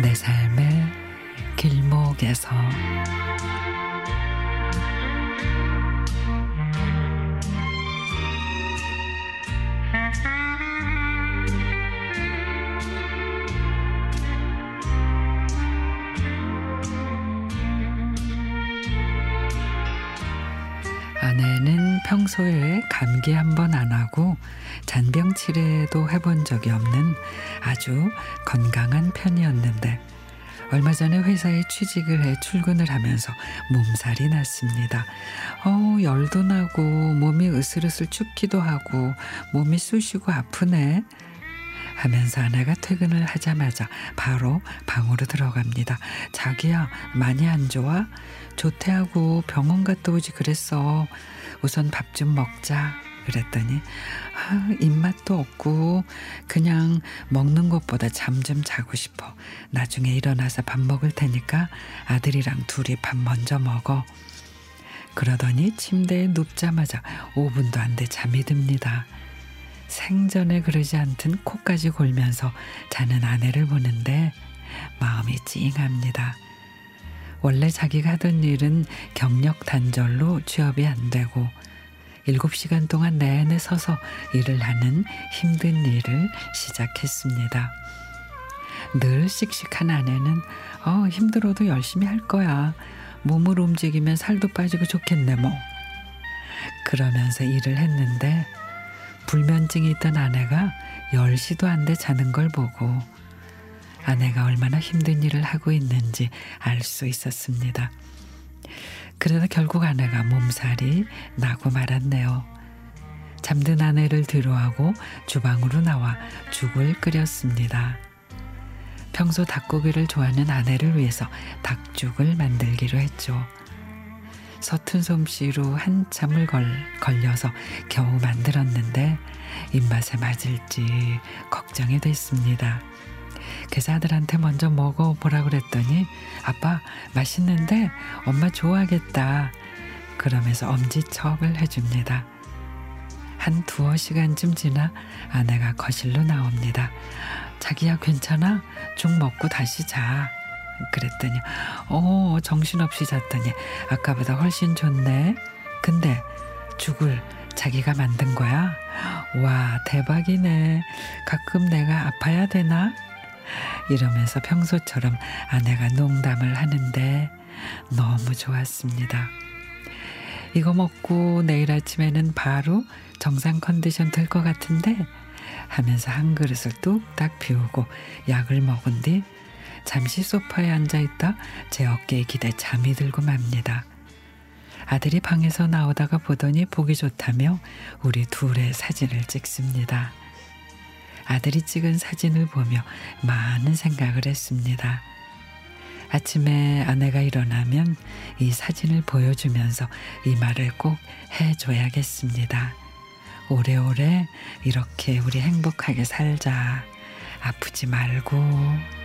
내 삶의 길목에서. 평소에 감기 한 번 안 하고 잔병 치레도 해본 적이 없는 아주 건강한 편이었는데 얼마 전에 회사에 취직을 해 출근을 하면서 몸살이 났습니다. 어, 열도 나고 몸이 으슬으슬 춥기도 하고 몸이 쑤시고 아프네. 하면서 아내가 퇴근을 하자마자 바로 방으로 들어갑니다. 자기야, 많이 안 좋아? 조퇴하고 병원 갔다 오지 그랬어. 우선 밥 좀 먹자. 그랬더니 아, 입맛도 없고 그냥 먹는 것보다 잠 좀 자고 싶어. 나중에 일어나서 밥 먹을 테니까 아들이랑 둘이 밥 먼저 먹어. 그러더니 침대에 눕자마자 5분도 안 돼 잠이 듭니다. 생전에 그러지 않던 코까지 골면서 자는 아내를 보는데 마음이 찡합니다. 원래 자기가 하던 일은 경력 단절로 취업이 안 되고 7시간 동안 내내 서서 일을 하는 힘든 일을 시작했습니다. 늘 씩씩한 아내는 어, 힘들어도 열심히 할 거야. 몸을 움직이면 살도 빠지고 좋겠네 뭐. 그러면서 일을 했는데 불면증이 있던 아내가 10시도 안 돼 자는 걸 보고 아내가 얼마나 힘든 일을 하고 있는지 알 수 있었습니다. 그러다 결국 아내가 몸살이 나고 말았네요. 잠든 아내를 뒤로하고 주방으로 나와 죽을 끓였습니다. 평소 닭고기를 좋아하는 아내를 위해서 닭죽을 만들기로 했죠. 서툰 솜씨로 한참을 걸, 걸려서 겨우 만들었는데 입맛에 맞을지 걱정이 됐습니다. 그래서 아들한테 먼저 먹어보라 그랬더니 아빠 맛있는데 엄마 좋아하겠다. 그러면서 엄지척을 해줍니다. 한 두어 시간쯤 지나 아내가 거실로 나옵니다. 자기야 괜찮아? 죽 먹고 다시 자. 그랬더니 어 정신없이 잤더니 아까보다 훨씬 좋네. 근데 죽을 자기가 만든 거야? 와 대박이네. 가끔 내가 아파야 되나? 이러면서 평소처럼 아내가 농담을 하는데 너무 좋았습니다. 이거 먹고 내일 아침에는 바로 정상 컨디션 될 것 같은데 하면서 한 그릇을 뚝딱 비우고 약을 먹은 뒤 잠시 소파에 앉아 있다 제 어깨에 기대 잠이 들고 맙니다. 아들이 방에서 나오다가 보더니 보기 좋다며 우리 둘의 사진을 찍습니다. 아들이 찍은 사진을 보며 많은 생각을 했습니다. 아침에 아내가 일어나면 이 사진을 보여주면서 이 말을 꼭 해줘야겠습니다. 오래오래 이렇게 우리 행복하게 살자. 아프지 말고.